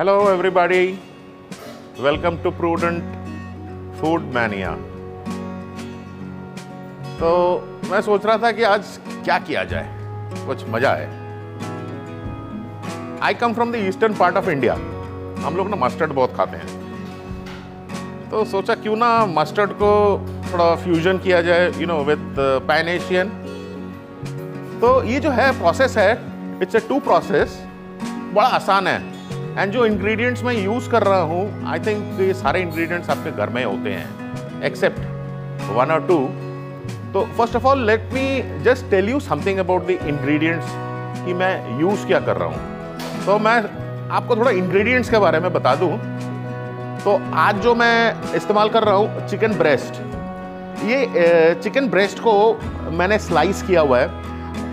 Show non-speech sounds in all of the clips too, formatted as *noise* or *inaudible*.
Hello, everybody. Welcome to Prudent Food Mania. तो मैं सोच रहा था कि आज क्या किया जाए? कुछ मज़ा है I come from the eastern part of India हम लोग ना मस्टर्ड बहुत खाते हैं। तो सोचा क्यों ना मस्टर्ड को थोड़ा फ्यूजन किया जाए you know with pan Asian तो ये जो है प्रोसेस है इट्स ए टू प्रोसेस बड़ा आसान है। एंड जो इंग्रेडिएंट्स मैं यूज़ कर रहा हूँ आई थिंक ये सारे इंग्रेडिएंट्स आपके घर में होते हैं एक्सेप्ट वन और टू तो first of all let me just tell you something about the ingredients कि मैं यूज़ क्या कर रहा हूँ. तो मैं आपको थोड़ा इंग्रेडिएंट्स के बारे में बता दूँ. तो आज जो मैं इस्तेमाल कर रहा हूँ चिकन ब्रेस्ट ये चिकन ब्रेस्ट को मैंने स्लाइस किया हुआ है,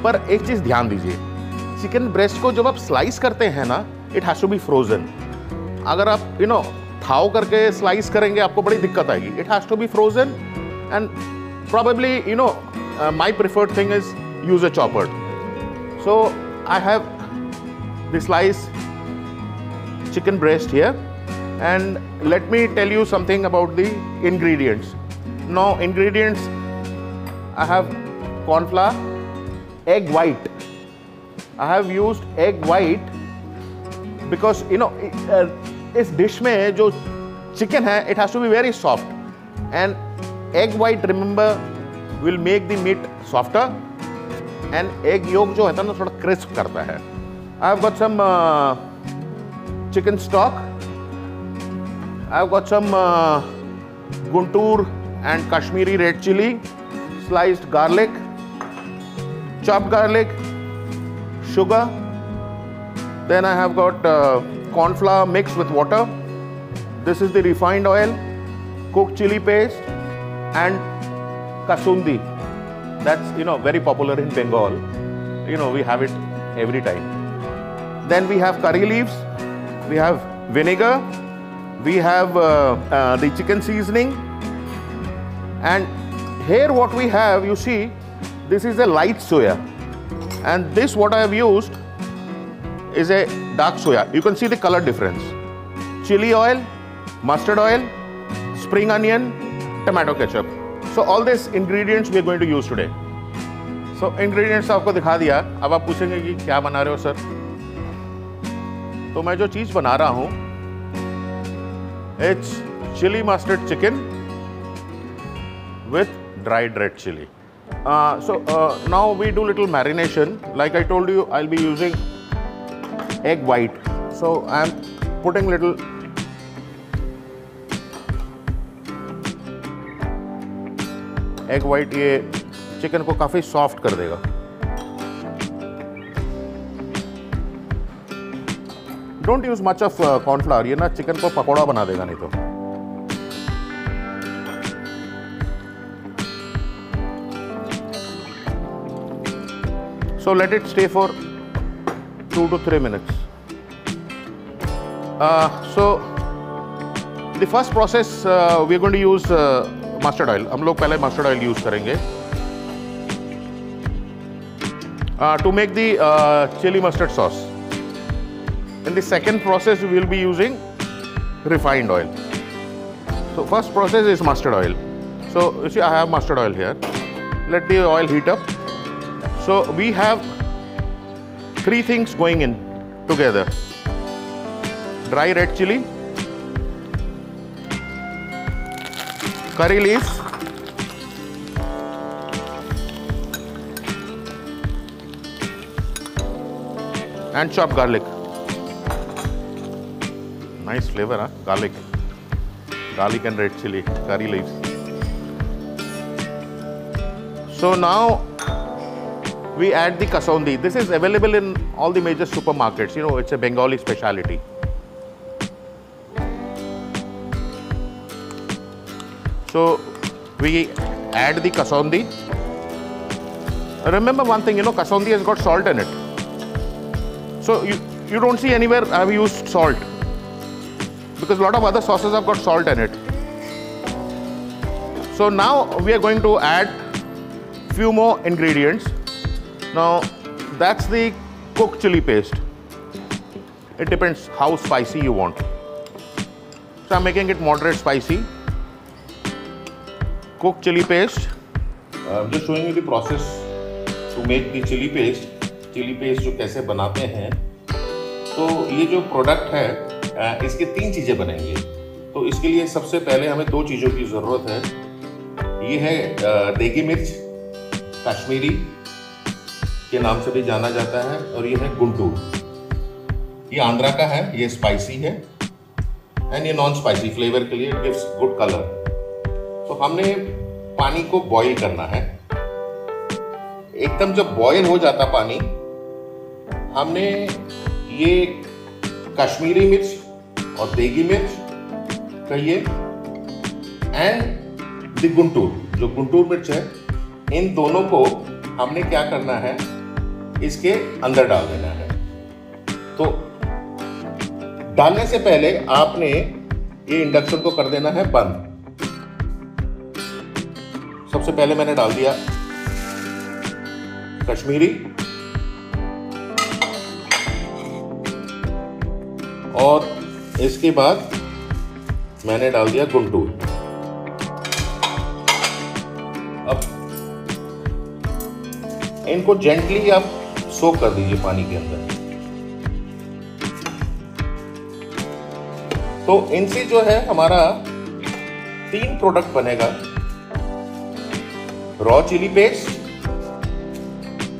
पर एक चीज़ ध्यान दीजिए. चिकन ब्रेस्ट को जब आप स्लाइस करते हैं ना it has to be frozen अगर आप यू नो थाव करके स्लाइस करेंगे आपको बड़ी दिक्कत आएगी it has to be frozen and probably you know uh, my preferred thing is use a chopper so i have the slice chicken breast here and let me tell you something about the ingredients now ingredients i have corn flour egg white i have used egg white because you know इस dish में जो chicken है it has to be very soft and egg white remember will make the meat softer and egg yolk जो है ना, थोड़ा crisp करता है. I got some chicken stock I got some Guntur and Kashmiri red chili sliced garlic chop garlic sugar then I have got uh, corn flour mixed with water. This is the refined oil cooked chili paste and kasundi that's you know very popular in bengal. You know we have it every time. Then we have curry leaves. We have vinegar. We have uh, uh, the chicken seasoning. And here what we have you see this is a light soya. And this what i have used is a dark soya you can see the color difference chili oil mustard oil spring onion tomato ketchup. So all these ingredients we are going to use today. So ingredients आपको दिखा दिया अब आप पूछेंगे कि क्या बना रहे हो सर तो मैं जो चीज़ बना रहा हूँ it's chili mustard chicken with dried red chili. Uh, so uh, now we do little marination. Like I told you, I'll be using egg white. So, I'm putting little egg white ये chicken को काफ़ी soft कर देगा। Don't use much of cornflour ये ना chicken को पकौड़ा बना देगा नहीं तो। So, let it stay for two to three minutes uh, so the first process uh, we're going to use uh, mustard oil हम लोग पहले मस्टर्ड ऑयल यूज करेंगे to make the chili mustard sauce in the second process will be using refined oil so first process is mustard oil so you see i have mustard oil here let the oil heat up so we have three things going in together. Dry red chili curry leaves and chopped garlic. Nice flavor huh? garlic. Garlic and red chili curry leaves. So now we add the kasundi. This is available in all the major supermarkets you know it's a bengali speciality So we add the kasundi. Remember one thing, you know, kasundi has got salt in it. So you, you don't see anywhere I have used salt because a lot of other sauces have got salt in it. So now we are going to add few more ingredients. Now that's the cooked chili paste. It depends how spicy you want. So I'm making it moderate spicy. Cooked chili paste. I'm just showing you the process to make the chili paste. Chili paste जो कैसे बनाते हैं तो ये जो product है इसके तीन चीज़ें बनेंगी तो इसके लिए सबसे पहले हमें दो चीज़ों की ज़रूरत है ये है देगी मिर्च कश्मीरी के नाम से भी जाना जाता है और ये है गुंटूर। ये आंध्रा का है, ये स्पाइसी है एंड ये नॉन स्पाइसी फ्लेवर के लिए गिव्स गुड कलर तो हमने पानी को बॉईल करना है। एकदम जब बॉईल हो जाता पानी, हमने ये कश्मीरी मिर्च और देगी मिर्च कहिए एंड द गुंटूर। जो गुंटूर मिर्च है, इन दोनों को हमने क्या करना है इसके अंदर डाल देना है। तो डालने से पहले आपने ये इंडक्शन को कर देना है बंद। सबसे पहले मैंने डाल दिया कश्मीरी। और इसके बाद मैंने डाल दिया गुंटूर। अब इनको जेंटली आप सोक कर दीजिए पानी के अंदर। तो इनसे जो है, हमारा तीन प्रोडक्ट बनेगा। Raw chili paste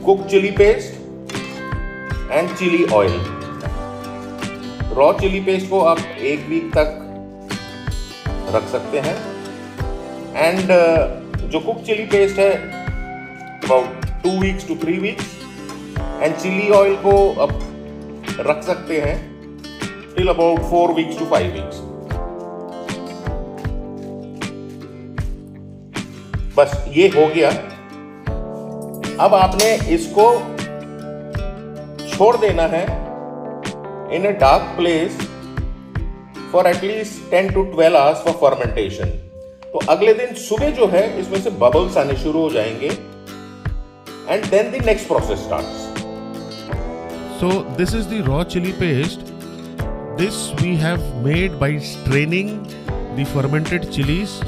cook chili paste and chili oil raw chili paste को आप एक वीक तक रख सकते हैं। एंड जो कुक चिली पेस्ट है about two weeks to three weeks and chili oil को अब रख सकते हैं till about four weeks to five weeks बस ये हो गया। अब आपने इसको छोड़ देना है in a dark place for at least ten to twelve hours for fermentation तो अगले दिन सुबह जो है, इसमें से बबल्स आने शुरू हो जाएँगे। And then the next process starts So this is the raw chili paste. This we have made by straining the fermented chilies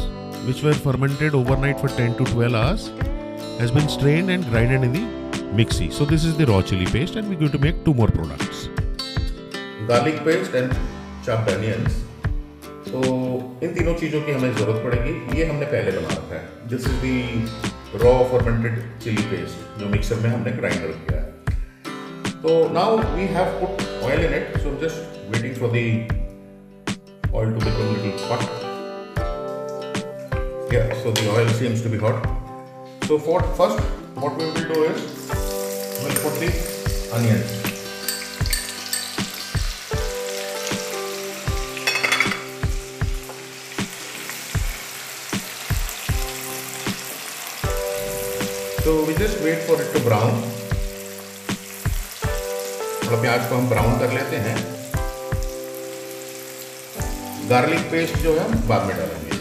which were fermented overnight for 10 to 12 hours has been strained and grinded in the mixie. So this is the raw chili paste and we're going to make two more products. Garlic paste and chopped onions. तो इन तीनों चीज़ों की हमें ज़रूरत पड़ेगी ये हमने पहले बना रखा है this is the raw fermented chilli paste जो मिक्सर में हमने ग्राइंडर किया है so now we have put oil in it. So just waiting for the oil to become a little hot. Yeah, so the oil seems to be hot. So for first, what we will do is we'll put the onions. So we just wait for it to brown. थोड़ा प्याज को हम brown कर लेते हैं। Garlic paste जो है बाद में डालेंगे।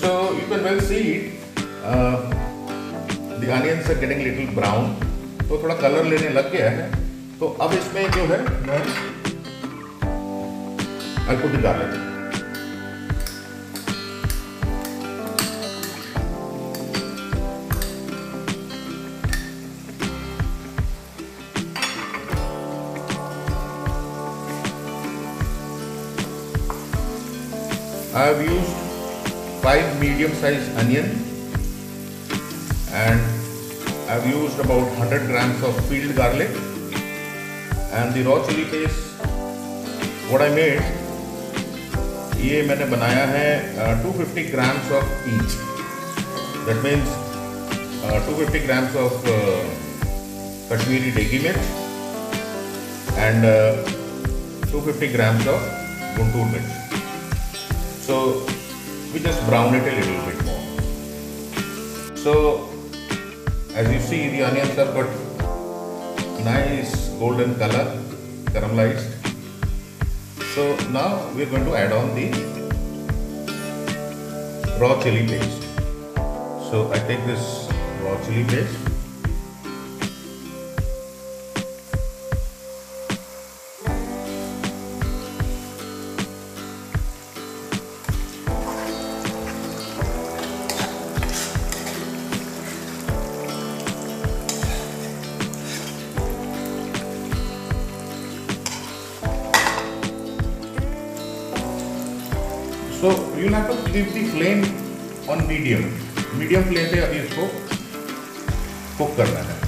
So you can well see it uh, तो थोड़ा कलर लेने लग गया है। तो अब इसमें जो है मैं I'll put the garlic. I have used five medium sized onion and I have used about 100 grams of peeled garlic and the raw chili paste what I made ये मैंने बनाया है two fifty grams of each that means two fifty grams of Kashmiri डेगी मिर्च and two fifty grams of Guntur मिर्च. So we just brown it a little bit more so as you see the sir but nice golden colour caramelised So now we are going to add on the raw chili paste. So I take this raw chili paste you have to keep the flame on medium medium flame पे अभी इसको cook करना है।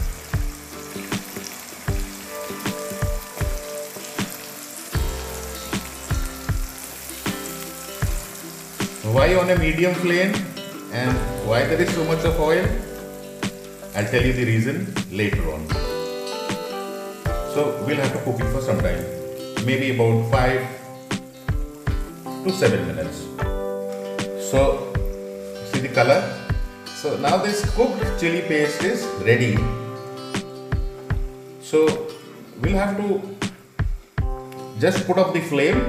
Why on a medium flame and why there is so much of oil I tell you the reason later on so will have to cook it for some time maybe about five to seven minutes So see the color? So now this cooked chili paste is ready. So we'll have to just put up the flame.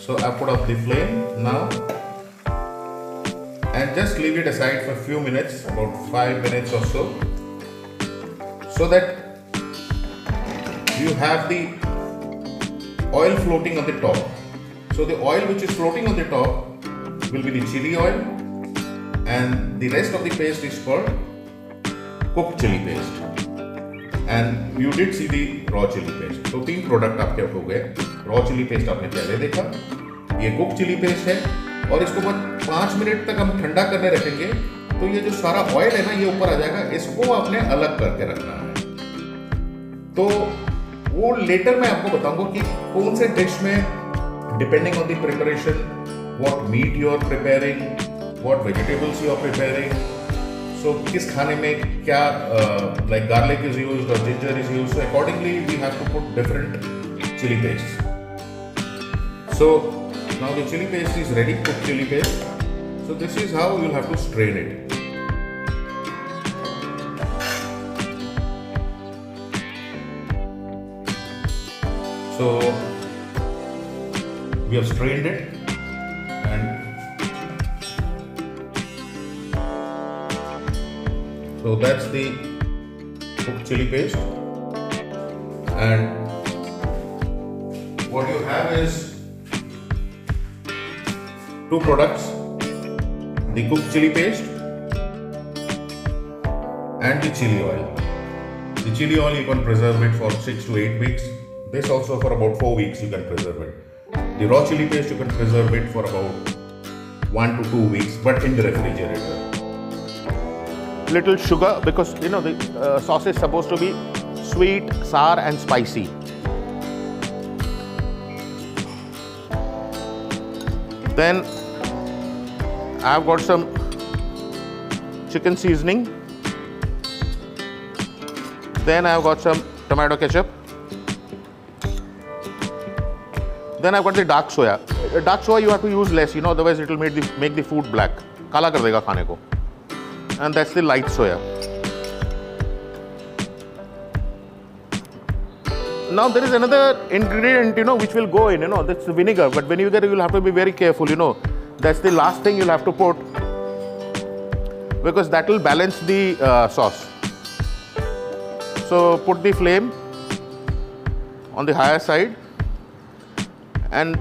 So I put up the flame now and just leave it aside for a few minutes, about 5 minutes or so, so that you have the oil floating on the top. So the oil which is floating on the top will be the chili oil and the rest of the paste is called cooked chili paste. And you did see the raw chili paste. तो तीन product आपके हो गए raw chilli paste आपने पहले देखा ये cook chilli paste है और इसको बस पाँच मिनट तक हम ठंडा करने रखेंगे तो ये जो सारा ऑयल है ना ये ऊपर आ जाएगा इसको आपने अलग करके रखना है तो वो लेटर मैं आपको बताऊँगा कि कौन से डिश में depending on the preparation, what meat you are preparing, what vegetables you are preparing. So kis khane mein kya uh, like garlic is used or ginger is used. So accordingly we have to put different chili paste. So now the chili paste is ready cooked chili paste. So this is how you'll have to strain it. So we have strained it and so that's the cooked chili paste. And what you have is two products the cooked chili paste and the chili oil. The chili oil you can preserve it for 6 to 8 weeks. This also for about 4 weeks you can preserve it the raw chili paste you can preserve it for about 1 to 2 weeks but in the refrigerator. Little sugar because you know the uh, sauce is supposed to be sweet sour and spicy. Then i've got some chicken seasoning. Then i've got some tomato ketchup then I've got the dark soya. Uh, Dark soya you have to use less, you know, otherwise it will make the make the food black. काला कर देगा खाने को. And that's the light soya. Now there is another ingredient, you know, which will go in, you know, that's the vinegar. But vinegar you'll have to be very careful, you know. That's the last thing you'll have to put because that will balance the uh, sauce. So put the flame on the higher side and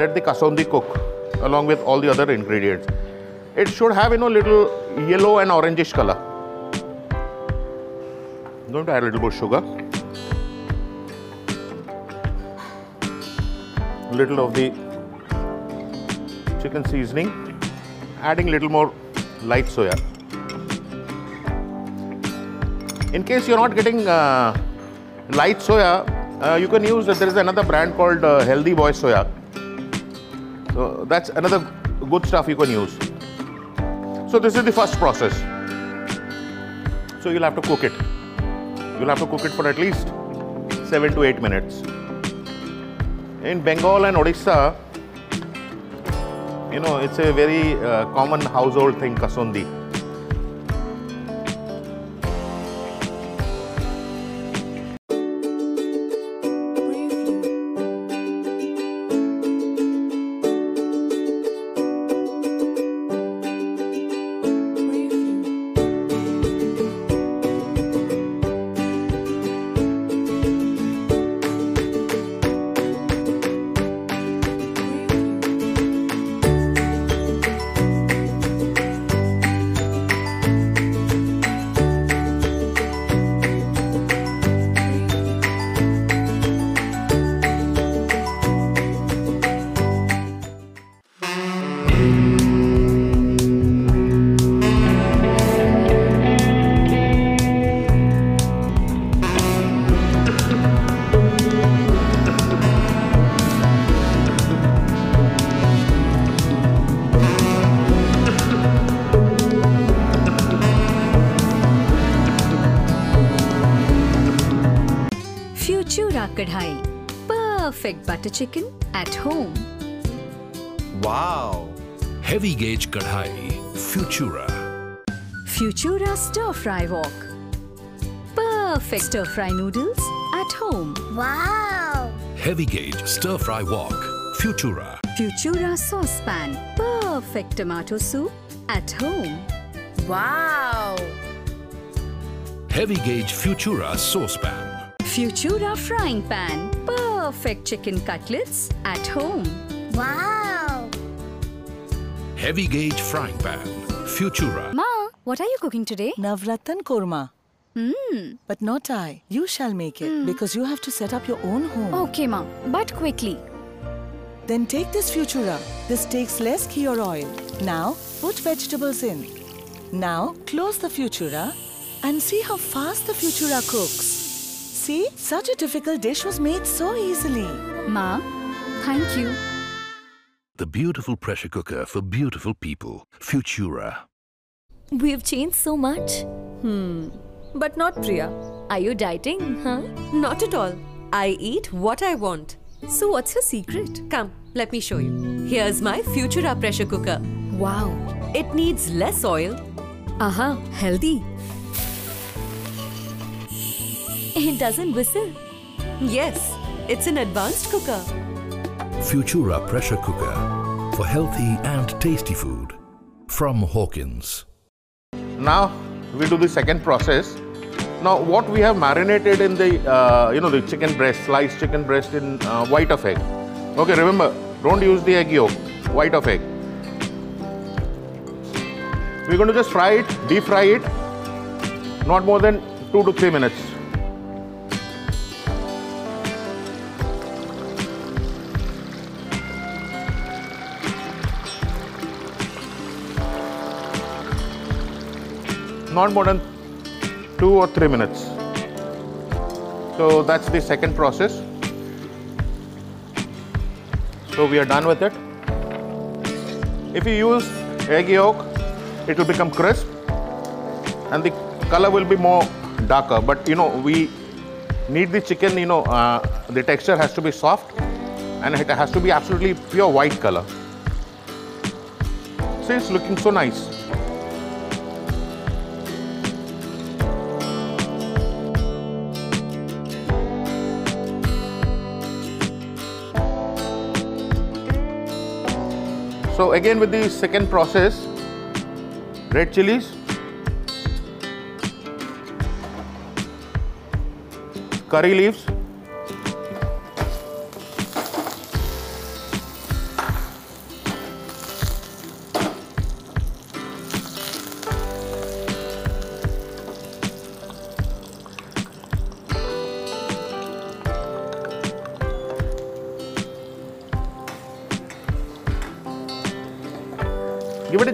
let the kasundi cook along with all the other ingredients. It should have you know little yellow and orangish color. I'm going to add a little more sugar. Little of the chicken seasoning. Adding little more light soya. In case you're not getting uh, light soya, uh, you can use there is another brand called uh, Healthy Boy Soya. So that's another good stuff you can use. So this is the first process. So you'll have to cook it. You'll have to cook it for at least seven to eight minutes. In Bengal and Odisha, you know, it's a very uh, common household thing, kasundi. Butter chicken at home. Wow. Heavy gauge kadhai. Futura. Futura stir fry wok. Perfect stir fry noodles at home. Wow! Heavy gauge stir fry wok. Futura. Futura saucepan. Perfect tomato soup at home. Wow! Heavy gauge Futura saucepan. Futura frying pan. Perfect chicken cutlets at home. Wow! Heavy gauge frying pan. Futura. Ma, what are you cooking today? Navratan korma. Hmm. But not I. You shall make it because you have to set up your own home. Okay, ma, but quickly. Then take this Futura. This takes less ghee or oil. Now put vegetables in. Now close the Futura and see how fast the Futura cooks. See, such a difficult dish was made so easily. Ma, thank you. The beautiful pressure cooker for beautiful people. Futura. We've changed so much. Hmm. But not Priya. Are you dieting, huh? Not at all. I eat what I want. So, what's your secret? Come, let me show you. Here's my Futura pressure cooker. Wow. It needs less oil. Aha, healthy. It doesn't whistle. Yes, it's an advanced cooker. Futura pressure cooker for healthy and tasty food. From Hawkins. Now we do the second process. Now what we have marinated in the uh, you know the chicken breast, sliced chicken breast in uh, white of egg. Okay, remember don't use the egg yolk, white of egg. We're going to just fry it, deep fry it, not more than two to three minutes. Not more than two or three minutes. So that's the second process. So we are done with it. If you use egg yolk, it will become crisp and the color will be more darker. But you know, we need the chicken, you know, uh, the texture has to be soft and it has to be absolutely pure white color. See, it's looking so nice. So again with the second process, red chilies, curry leaves,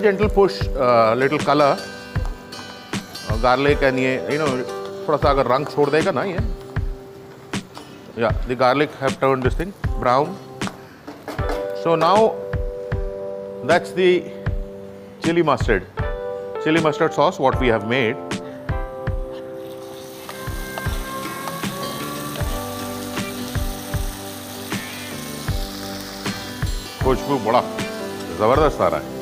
gentle push, uh, colour garlic and ये you know थोड़ा सा अगर रंग छोड़ देगा ना ये। The garlic have turn this thing brown so now that's the chili mustard chili mustard sauce what we have made खुशबू बड़ा ज़बरदस्त आ रहा है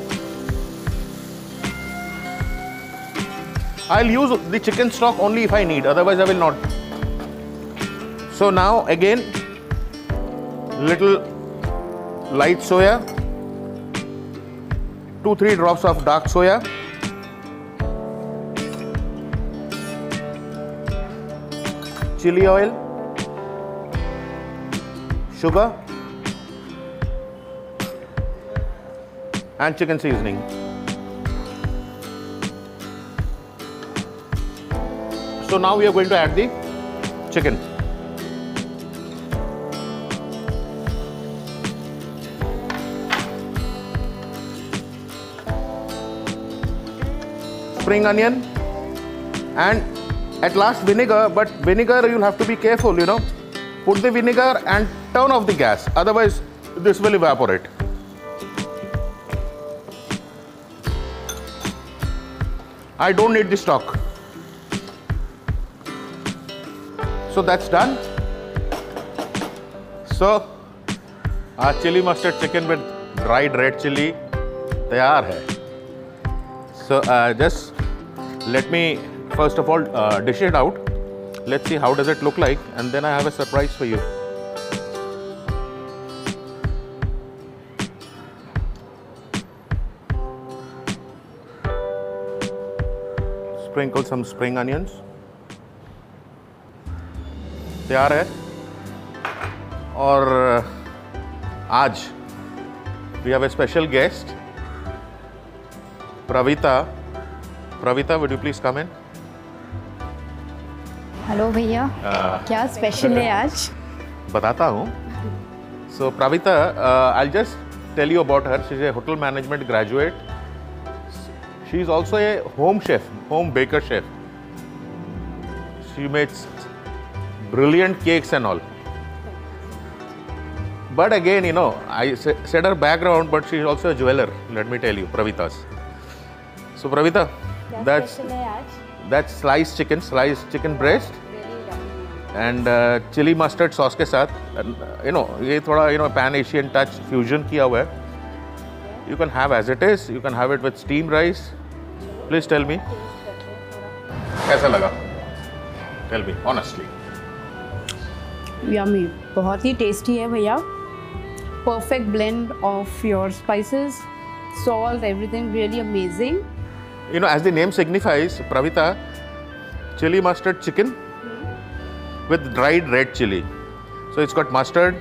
I'll use the chicken stock only if I need, otherwise I will not. So now again, little light soya, two three drops of dark soya, chili oil, sugar, and chicken seasoning. So now we are going to add the chicken. Spring onion and at last vinegar, but vinegar you'll have to be careful, you know. Put the vinegar and turn off the gas, otherwise this will evaporate. I don't need the stock. So that's done. So our chili mustard chicken with dried red chili, they are hai. So uh, just let me first of all uh, dish it out. Let's see how does it look like and then I have a surprise for you. sprinkle some spring onions. तैयार है। और आज we have a special guest Pravita. Pravita would you please come in hello भैया क्या special है आज? *laughs* बताता हूँ। So Pravita I just tell you about her she's a hotel management graduate she is also a home chef home baker chef she makes brilliant cakes and all but again you know i sa- said her background but she's also a jeweler let me tell you pravita's so pravita that's है आज that's sliced chicken sliced chicken breast and chilli mustard sauce के साथ you know ये थोड़ा you know pan Asian touch fusion किया हुआ है you can have as it is you can have it with steam rice please tell me कैसा लगा tell me honestly yummy बहुत ही टेस्टी है भैया perfect blend of your spices salt everything really amazing you know as the name signifies pravita chili mustard chicken with dried red chili so it's got mustard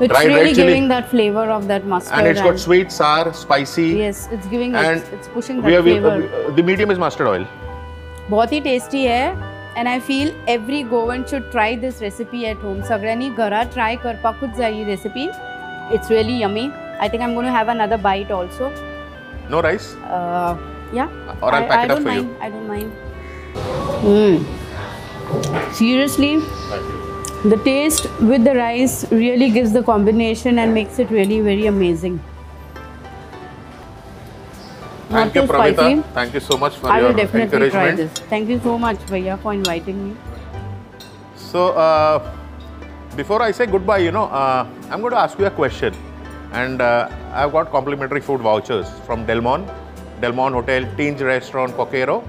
It's Dried red really chili. that flavor of that mustard. and it's got sweet sour spicy Yes, it's giving and it's, it's pushing that we have, flavor. uh, the medium is mustard oil बहुत ही tasty है and I feel every Goan should try this recipe at home. Sagrani gara try karpakut zai recipe. It's really yummy. I think I'm going to have another bite also. No rice? Uh, yeah. Or I'll I, pack I it up for mind. you. I don't mind. Mm. Seriously, the taste with the rice really gives the combination and makes it really very amazing thank you pravita thank you so much for I your will definitely try this. Thank you so much, Bhaiya, for inviting me. So, uh, before I say goodbye, you know, uh, I'm going to ask you a question. And uh, I've got complimentary food vouchers from Delmon, Delmon Hotel, Teens Restaurant, Coquero.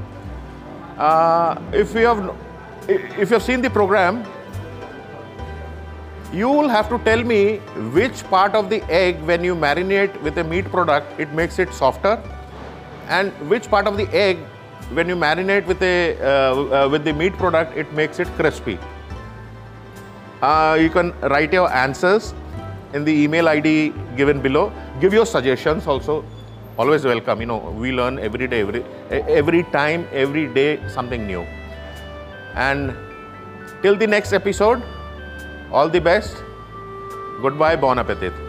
Uh, if you have, if you have seen the program, you will have to tell me which part of the egg, when you marinate with a meat product, it makes it softer, and which part of the egg, when you marinate with a uh, uh, with the meat product, it makes it crispy. Uh, you can write your answers in the email ID given below. Give your suggestions also. Always welcome. You know, we learn every day, every every time, every day something new. And till the next episode, all the best. Goodbye. Bon appetit.